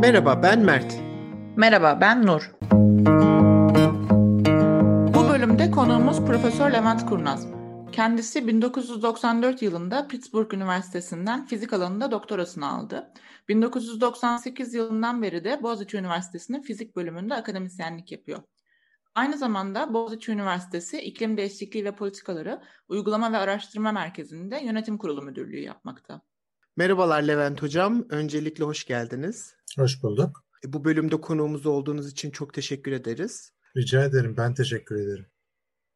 Merhaba ben Mert. Merhaba ben Nur. Bu bölümde konuğumuz Profesör Levent Kurnaz. Kendisi 1994 yılında Pittsburgh Üniversitesi'nden fizik alanında doktorasını aldı. 1998 yılından beri de Boğaziçi Üniversitesi'nin fizik bölümünde akademisyenlik yapıyor. Aynı zamanda Boğaziçi Üniversitesi İklim Değişikliği ve Politikaları Uygulama ve Araştırma Merkezi'nde yönetim kurulu müdürlüğü yapmakta. Merhabalar Levent Hocam. Öncelikle hoş geldiniz. Hoş bulduk. E, bu bölümde konuğumuz olduğunuz için çok teşekkür ederiz. Rica ederim. Ben teşekkür ederim.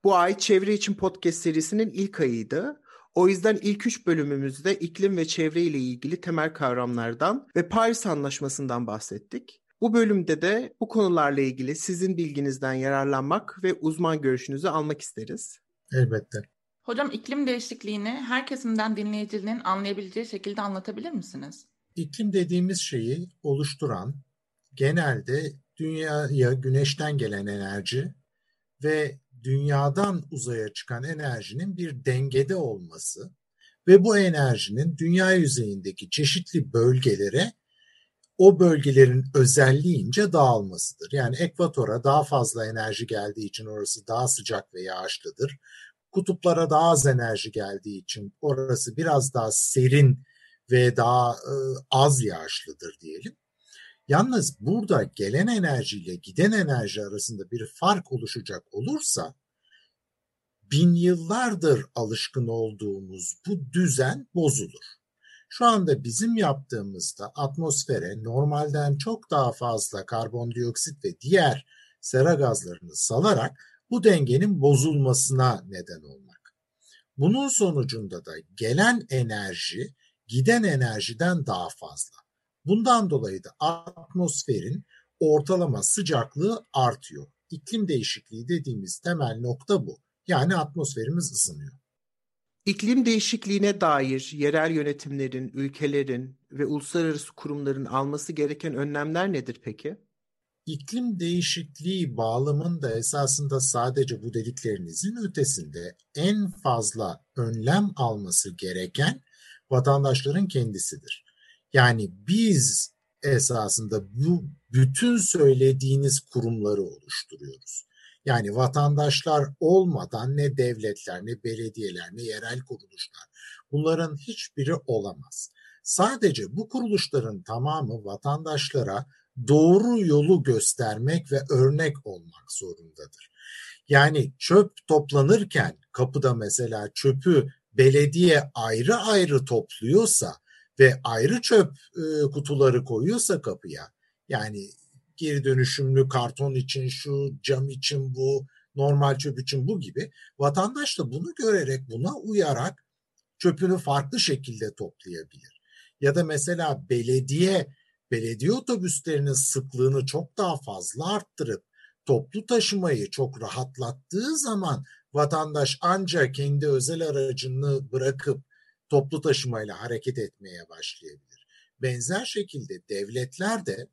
Bu ay Çevre için Podcast serisinin ilk ayıydı. O yüzden ilk üç bölümümüzde iklim ve çevre ile ilgili temel kavramlardan ve Paris Anlaşması'ndan bahsettik. Bu bölümde de bu konularla ilgili sizin bilginizden yararlanmak ve uzman görüşünüzü almak isteriz. Elbette. Hocam iklim değişikliğini her kesimden dinleyicinin anlayabileceği şekilde anlatabilir misiniz? İklim dediğimiz şeyi oluşturan genelde dünyaya güneşten gelen enerji ve dünyadan uzaya çıkan enerjinin bir dengede olması ve bu enerjinin dünya yüzeyindeki çeşitli bölgelere o bölgelerin özelliğince dağılmasıdır. Yani ekvatora daha fazla enerji geldiği için orası daha sıcak ve yağışlıdır. Kutuplara daha az enerji geldiği için orası biraz daha serin ve daha e, az yağışlıdır diyelim. Yalnız burada gelen enerjiyle giden enerji arasında bir fark oluşacak olursa bin yıllardır alışkın olduğumuz bu düzen bozulur. Şu anda bizim yaptığımızda atmosfere normalden çok daha fazla karbondioksit ve diğer sera gazlarını salarak bu dengenin bozulmasına neden olmak. Bunun sonucunda da gelen enerji giden enerjiden daha fazla. Bundan dolayı da atmosferin ortalama sıcaklığı artıyor. İklim değişikliği dediğimiz temel nokta bu. Yani atmosferimiz ısınıyor. İklim değişikliğine dair yerel yönetimlerin, ülkelerin ve uluslararası kurumların alması gereken önlemler nedir peki? İklim değişikliği bağlamında esasında sadece bu dediklerinizin ötesinde en fazla önlem alması gereken vatandaşların kendisidir. Yani biz esasında bu bütün söylediğiniz kurumları oluşturuyoruz. Yani vatandaşlar olmadan ne devletler, ne belediyeler, ne yerel kuruluşlar bunların hiçbiri olamaz. Sadece bu kuruluşların tamamı vatandaşlara doğru yolu göstermek ve örnek olmak zorundadır. Yani çöp toplanırken kapıda mesela çöpü belediye ayrı ayrı topluyorsa ve ayrı çöp e, kutuları koyuyorsa kapıya yani geri dönüşümlü karton için şu, cam için bu, normal çöp için bu gibi vatandaş da bunu görerek buna uyarak çöpünü farklı şekilde toplayabilir. Ya da mesela belediye belediye otobüslerinin sıklığını çok daha fazla arttırıp toplu taşımayı çok rahatlattığı zaman vatandaş ancak kendi özel aracını bırakıp toplu taşımayla hareket etmeye başlayabilir. Benzer şekilde devletler de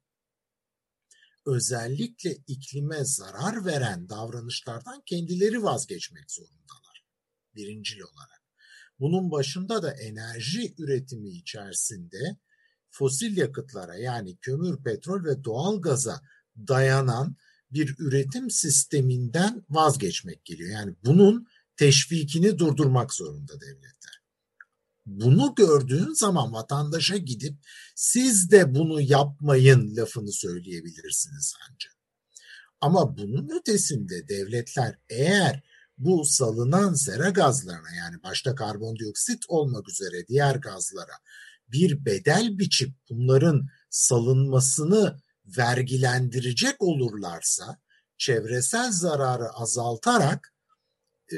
özellikle iklime zarar veren davranışlardan kendileri vazgeçmek zorundalar. Birincil olarak. Bunun başında da enerji üretimi içerisinde fosil yakıtlara yani kömür, petrol ve doğal gaza dayanan bir üretim sisteminden vazgeçmek geliyor. Yani bunun teşvikini durdurmak zorunda devletler. Bunu gördüğün zaman vatandaşa gidip siz de bunu yapmayın lafını söyleyebilirsiniz ancak. Ama bunun ötesinde devletler eğer bu salınan sera gazlarına yani başta karbondioksit olmak üzere diğer gazlara bir bedel biçip bunların salınmasını vergilendirecek olurlarsa çevresel zararı azaltarak e,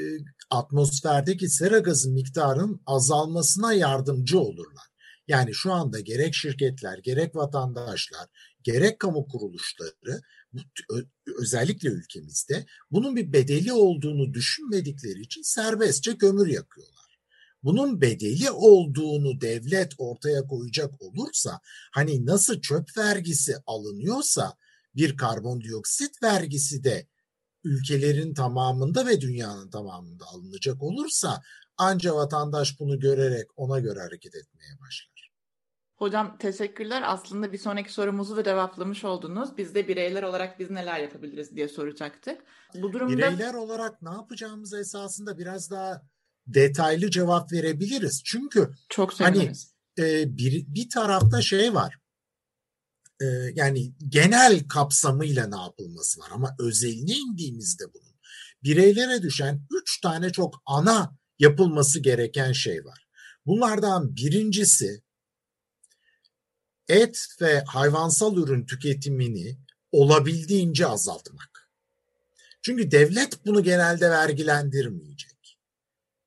atmosferdeki sera gazı miktarının azalmasına yardımcı olurlar. Yani şu anda gerek şirketler, gerek vatandaşlar, gerek kamu kuruluşları özellikle ülkemizde bunun bir bedeli olduğunu düşünmedikleri için serbestçe kömür yakıyorlar. Bunun bedeli olduğunu devlet ortaya koyacak olursa hani nasıl çöp vergisi alınıyorsa bir karbondioksit vergisi de ülkelerin tamamında ve dünyanın tamamında alınacak olursa anca vatandaş bunu görerek ona göre hareket etmeye başlar. Hocam teşekkürler. Aslında bir sonraki sorumuzu da cevaplamış oldunuz. Biz de bireyler olarak biz neler yapabiliriz diye soracaktık. Bu durumda bireyler olarak ne yapacağımız esasında biraz daha detaylı cevap verebiliriz. Çünkü çok hani e, bir bir tarafta şey var. E, yani genel kapsamıyla ne yapılması var ama özeline indiğimizde bunun bireylere düşen üç tane çok ana yapılması gereken şey var. Bunlardan birincisi et ve hayvansal ürün tüketimini olabildiğince azaltmak. Çünkü devlet bunu genelde vergilendirmeyecek.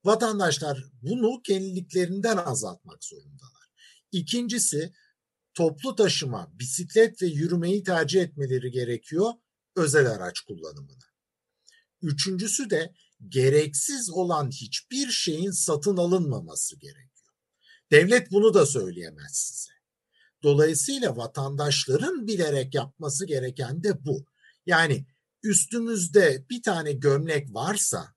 Vatandaşlar bunu kendiliklerinden azaltmak zorundalar. İkincisi toplu taşıma, bisiklet ve yürümeyi tercih etmeleri gerekiyor özel araç kullanımını. Üçüncüsü de gereksiz olan hiçbir şeyin satın alınmaması gerekiyor. Devlet bunu da söyleyemez size. Dolayısıyla vatandaşların bilerek yapması gereken de bu. Yani üstümüzde bir tane gömlek varsa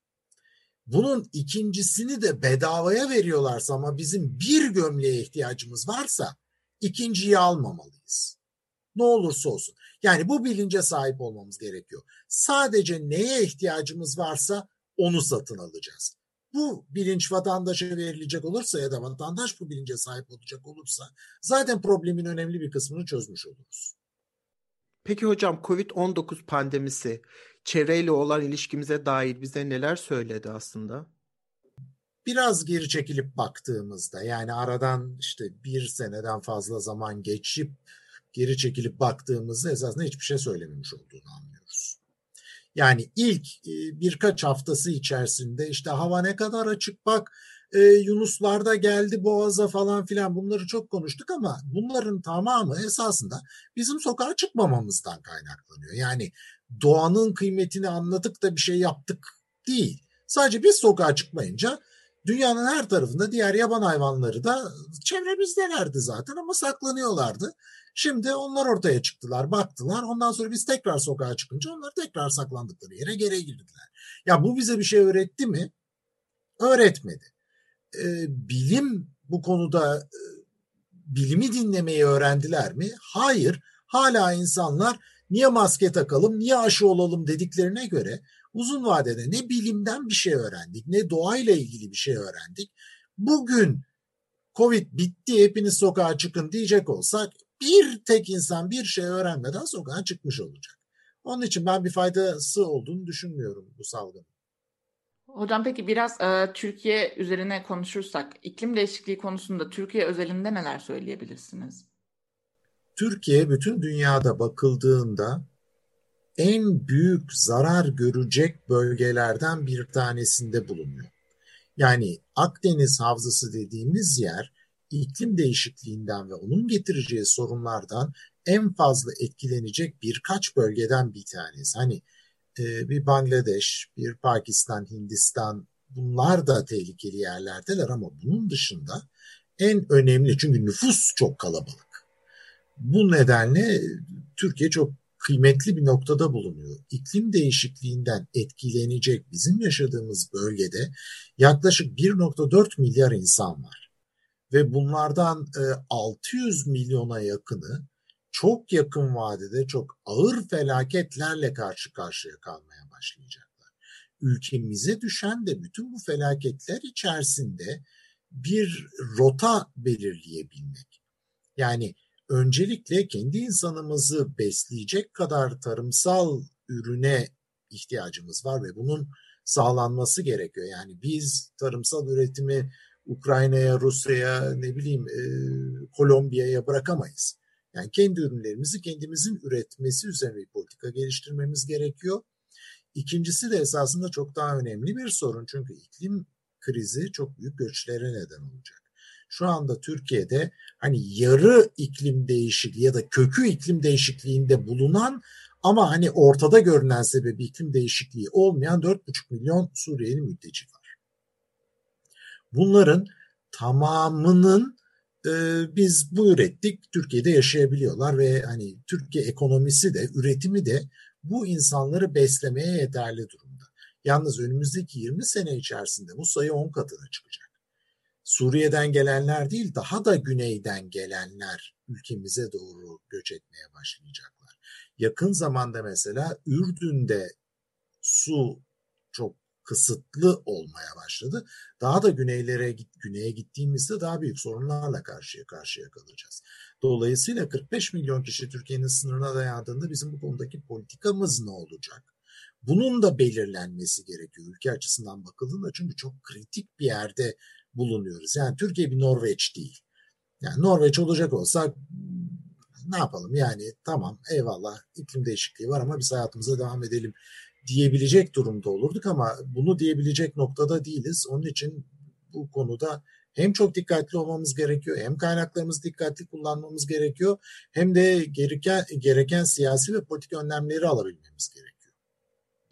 bunun ikincisini de bedavaya veriyorlarsa ama bizim bir gömleğe ihtiyacımız varsa ikinciyi almamalıyız. Ne olursa olsun. Yani bu bilince sahip olmamız gerekiyor. Sadece neye ihtiyacımız varsa onu satın alacağız. Bu bilinç vatandaşa verilecek olursa ya da vatandaş bu bilince sahip olacak olursa zaten problemin önemli bir kısmını çözmüş oluruz. Peki hocam Covid-19 pandemisi çevreyle olan ilişkimize dair bize neler söyledi aslında? Biraz geri çekilip baktığımızda yani aradan işte bir seneden fazla zaman geçip geri çekilip baktığımızda esasında hiçbir şey söylememiş olduğunu anlıyoruz. Yani ilk e, birkaç haftası içerisinde işte hava ne kadar açık bak e, Yunuslar da geldi Boğaz'a falan filan bunları çok konuştuk ama bunların tamamı esasında bizim sokağa çıkmamamızdan kaynaklanıyor. Yani doğanın kıymetini anladık da bir şey yaptık değil. Sadece biz sokağa çıkmayınca dünyanın her tarafında diğer yaban hayvanları da çevremizdelerdi zaten ama saklanıyorlardı. Şimdi onlar ortaya çıktılar, baktılar. Ondan sonra biz tekrar sokağa çıkınca onlar tekrar saklandıkları yere geri girdiler. Ya bu bize bir şey öğretti mi? Öğretmedi. Ee, bilim bu konuda e, bilimi dinlemeyi öğrendiler mi? Hayır. Hala insanlar niye maske takalım, niye aşı olalım dediklerine göre uzun vadede ne bilimden bir şey öğrendik, ne doğayla ilgili bir şey öğrendik. Bugün Covid bitti, hepiniz sokağa çıkın diyecek olsak bir tek insan bir şey öğrenmeden sokağa çıkmış olacak. Onun için ben bir faydası olduğunu düşünmüyorum bu salgının. Hocam peki biraz e, Türkiye üzerine konuşursak iklim değişikliği konusunda Türkiye özelinde neler söyleyebilirsiniz? Türkiye bütün dünyada bakıldığında en büyük zarar görecek bölgelerden bir tanesinde bulunuyor. Yani Akdeniz Havzası dediğimiz yer iklim değişikliğinden ve onun getireceği sorunlardan en fazla etkilenecek birkaç bölgeden bir tanesi. Hani e, bir Bangladeş, bir Pakistan, Hindistan bunlar da tehlikeli yerlerdeler ama bunun dışında en önemli çünkü nüfus çok kalabalık. Bu nedenle Türkiye çok kıymetli bir noktada bulunuyor. İklim değişikliğinden etkilenecek bizim yaşadığımız bölgede yaklaşık 1.4 milyar insan var ve bunlardan 600 e, milyona yakını çok yakın vadede çok ağır felaketlerle karşı karşıya kalmaya başlayacaklar. Ülkemize düşen de bütün bu felaketler içerisinde bir rota belirleyebilmek. Yani öncelikle kendi insanımızı besleyecek kadar tarımsal ürüne ihtiyacımız var ve bunun sağlanması gerekiyor. Yani biz tarımsal üretimi Ukrayna'ya, Rusya'ya, ne bileyim e, Kolombiya'ya bırakamayız. Yani kendi ürünlerimizi kendimizin üretmesi üzerine bir politika geliştirmemiz gerekiyor. İkincisi de esasında çok daha önemli bir sorun çünkü iklim krizi çok büyük göçlere neden olacak. Şu anda Türkiye'de hani yarı iklim değişikliği ya da kökü iklim değişikliğinde bulunan ama hani ortada görünen sebebi iklim değişikliği olmayan 4,5 milyon Suriyeli mülteci var. Bunların tamamının e, biz bu ürettik Türkiye'de yaşayabiliyorlar ve hani Türkiye ekonomisi de üretimi de bu insanları beslemeye yeterli durumda. Yalnız önümüzdeki 20 sene içerisinde bu sayı 10 katına çıkacak. Suriye'den gelenler değil daha da güneyden gelenler ülkemize doğru göç etmeye başlayacaklar. Yakın zamanda mesela Ürdün'de su çok kısıtlı olmaya başladı. Daha da güneylere güneye gittiğimizde daha büyük sorunlarla karşıya karşıya kalacağız. Dolayısıyla 45 milyon kişi Türkiye'nin sınırına dayandığında bizim bu konudaki politikamız ne olacak? Bunun da belirlenmesi gerekiyor ülke açısından bakıldığında çünkü çok kritik bir yerde bulunuyoruz. Yani Türkiye bir Norveç değil. Yani Norveç olacak olsa ne yapalım yani tamam eyvallah iklim değişikliği var ama biz hayatımıza devam edelim diyebilecek durumda olurduk ama bunu diyebilecek noktada değiliz. Onun için bu konuda hem çok dikkatli olmamız gerekiyor, hem kaynaklarımızı dikkatli kullanmamız gerekiyor, hem de gereken, gereken siyasi ve politik önlemleri alabilmemiz gerekiyor.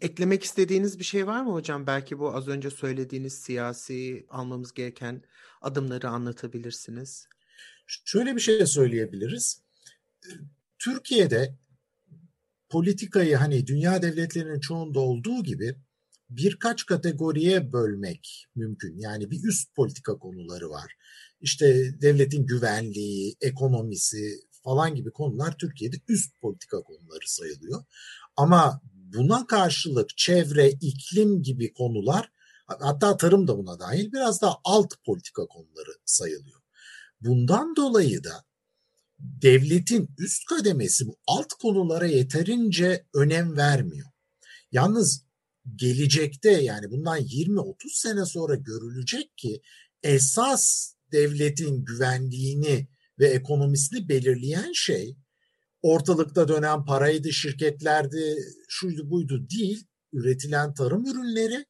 Eklemek istediğiniz bir şey var mı hocam? Belki bu az önce söylediğiniz siyasi almamız gereken adımları anlatabilirsiniz. Şöyle bir şey söyleyebiliriz. Türkiye'de politikayı hani dünya devletlerinin çoğunda olduğu gibi birkaç kategoriye bölmek mümkün. Yani bir üst politika konuları var. İşte devletin güvenliği, ekonomisi falan gibi konular Türkiye'de üst politika konuları sayılıyor. Ama buna karşılık çevre, iklim gibi konular hatta tarım da buna dahil biraz daha alt politika konuları sayılıyor. Bundan dolayı da devletin üst kademesi bu alt konulara yeterince önem vermiyor. Yalnız gelecekte yani bundan 20-30 sene sonra görülecek ki esas devletin güvenliğini ve ekonomisini belirleyen şey ortalıkta dönen paraydı, şirketlerdi, şuydu buydu değil, üretilen tarım ürünleri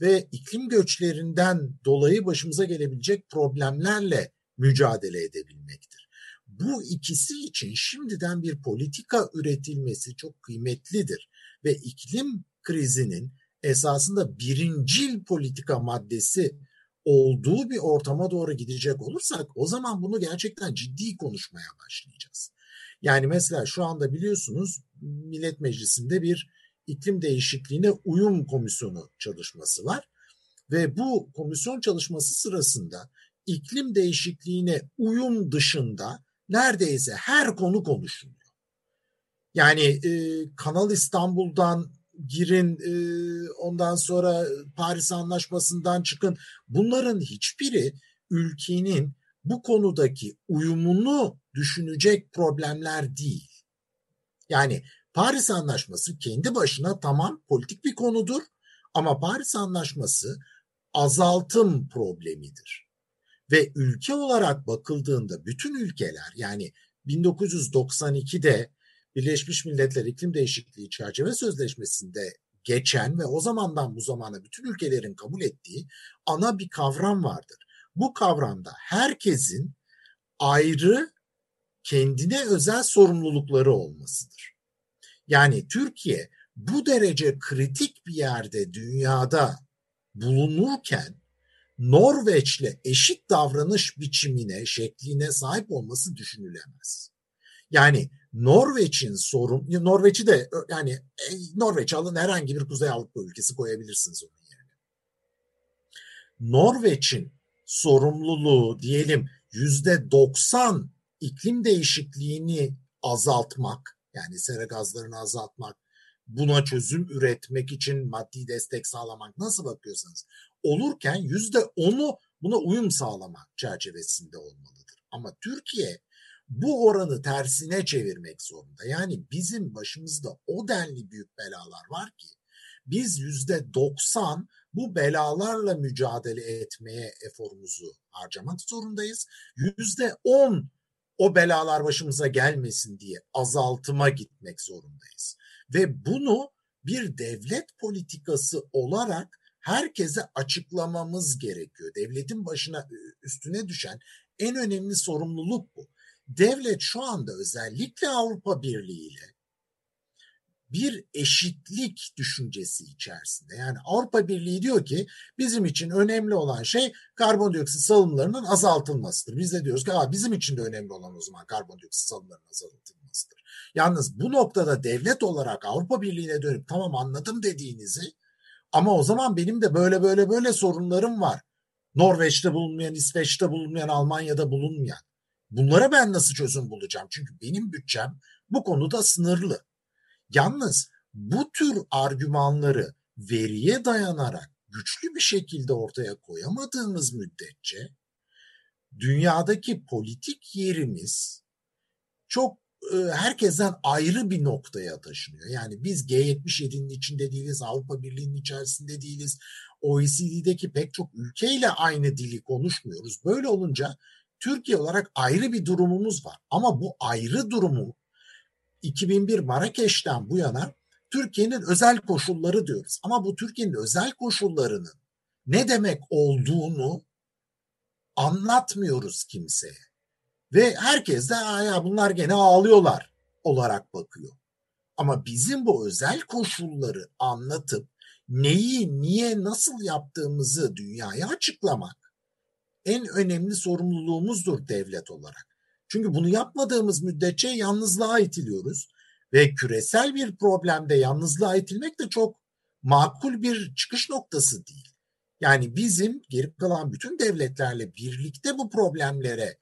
ve iklim göçlerinden dolayı başımıza gelebilecek problemlerle mücadele edebilmektir. Bu ikisi için şimdiden bir politika üretilmesi çok kıymetlidir ve iklim krizinin esasında birincil politika maddesi olduğu bir ortama doğru gidecek olursak o zaman bunu gerçekten ciddi konuşmaya başlayacağız. Yani mesela şu anda biliyorsunuz Millet Meclisi'nde bir iklim değişikliğine uyum komisyonu çalışması var ve bu komisyon çalışması sırasında iklim değişikliğine uyum dışında neredeyse her konu konuşuluyor. Yani e, Kanal İstanbul'dan girin e, ondan sonra Paris Anlaşması'ndan çıkın. Bunların hiçbiri ülkenin bu konudaki uyumunu düşünecek problemler değil. Yani Paris Anlaşması kendi başına tamam politik bir konudur ama Paris Anlaşması azaltım problemidir. Ve ülke olarak bakıldığında bütün ülkeler yani 1992'de Birleşmiş Milletler İklim Değişikliği Çerçeve Sözleşmesi'nde geçen ve o zamandan bu zamana bütün ülkelerin kabul ettiği ana bir kavram vardır. Bu kavramda herkesin ayrı kendine özel sorumlulukları olmasıdır. Yani Türkiye bu derece kritik bir yerde dünyada bulunurken Norveç'le eşit davranış biçimine, şekline sahip olması düşünülemez. Yani Norveç'in sorun, Norveç'i de yani e, Norveç alın herhangi bir Kuzey Avrupa ülkesi koyabilirsiniz onun yerine. Norveç'in sorumluluğu diyelim yüzde 90 iklim değişikliğini azaltmak yani sera gazlarını azaltmak buna çözüm üretmek için maddi destek sağlamak nasıl bakıyorsanız olurken yüzde onu buna uyum sağlamak çerçevesinde olmalıdır. Ama Türkiye bu oranı tersine çevirmek zorunda. Yani bizim başımızda o denli büyük belalar var ki biz yüzde 90 bu belalarla mücadele etmeye eforumuzu harcamak zorundayız. Yüzde 10 o belalar başımıza gelmesin diye azaltıma gitmek zorundayız. Ve bunu bir devlet politikası olarak herkese açıklamamız gerekiyor. Devletin başına üstüne düşen en önemli sorumluluk bu devlet şu anda özellikle Avrupa Birliği ile bir eşitlik düşüncesi içerisinde. Yani Avrupa Birliği diyor ki bizim için önemli olan şey karbondioksit salımlarının azaltılmasıdır. Biz de diyoruz ki bizim için de önemli olan o zaman karbondioksit salımlarının azaltılmasıdır. Yalnız bu noktada devlet olarak Avrupa Birliği'ne dönüp tamam anladım dediğinizi ama o zaman benim de böyle böyle böyle sorunlarım var Norveç'te bulunmayan, İsveç'te bulunmayan, Almanya'da bulunmayan. Bunlara ben nasıl çözüm bulacağım? Çünkü benim bütçem bu konuda sınırlı. Yalnız bu tür argümanları veriye dayanarak güçlü bir şekilde ortaya koyamadığımız müddetçe dünyadaki politik yerimiz çok e, herkesten ayrı bir noktaya taşınıyor. Yani biz G77'nin içinde değiliz, Avrupa Birliği'nin içerisinde değiliz. OECD'deki pek çok ülkeyle aynı dili konuşmuyoruz. Böyle olunca Türkiye olarak ayrı bir durumumuz var. Ama bu ayrı durumu 2001 Marrakeş'ten bu yana Türkiye'nin özel koşulları diyoruz. Ama bu Türkiye'nin özel koşullarının ne demek olduğunu anlatmıyoruz kimseye. Ve herkes de ya bunlar gene ağlıyorlar olarak bakıyor. Ama bizim bu özel koşulları anlatıp neyi, niye, nasıl yaptığımızı dünyaya açıklamak en önemli sorumluluğumuzdur devlet olarak. Çünkü bunu yapmadığımız müddetçe yalnızlığa itiliyoruz ve küresel bir problemde yalnızlığa itilmek de çok makul bir çıkış noktası değil. Yani bizim geri kalan bütün devletlerle birlikte bu problemlere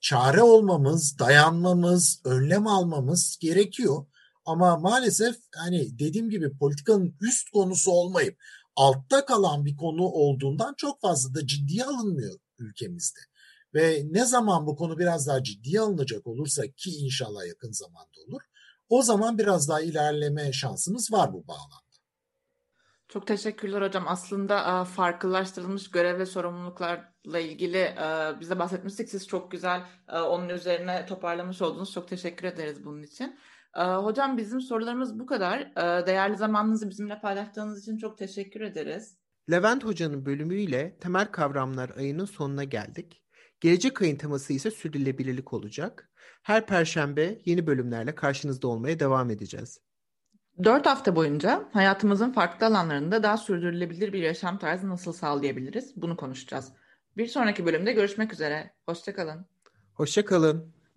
çare olmamız, dayanmamız, önlem almamız gerekiyor. Ama maalesef hani dediğim gibi politikanın üst konusu olmayıp altta kalan bir konu olduğundan çok fazla da ciddiye alınmıyor ülkemizde. Ve ne zaman bu konu biraz daha ciddiye alınacak olursa ki inşallah yakın zamanda olur. O zaman biraz daha ilerleme şansımız var bu bağlamda. Çok teşekkürler hocam. Aslında farklılaştırılmış görev ve sorumluluklarla ilgili bize bahsetmiştik. Siz çok güzel onun üzerine toparlamış oldunuz. Çok teşekkür ederiz bunun için. Hocam bizim sorularımız bu kadar. Değerli zamanınızı bizimle paylaştığınız için çok teşekkür ederiz. Levent Hoca'nın bölümüyle temel kavramlar ayının sonuna geldik. Gelecek ayın teması ise sürdürülebilirlik olacak. Her perşembe yeni bölümlerle karşınızda olmaya devam edeceğiz. Dört hafta boyunca hayatımızın farklı alanlarında daha sürdürülebilir bir yaşam tarzı nasıl sağlayabiliriz? Bunu konuşacağız. Bir sonraki bölümde görüşmek üzere. Hoşçakalın. Hoşçakalın.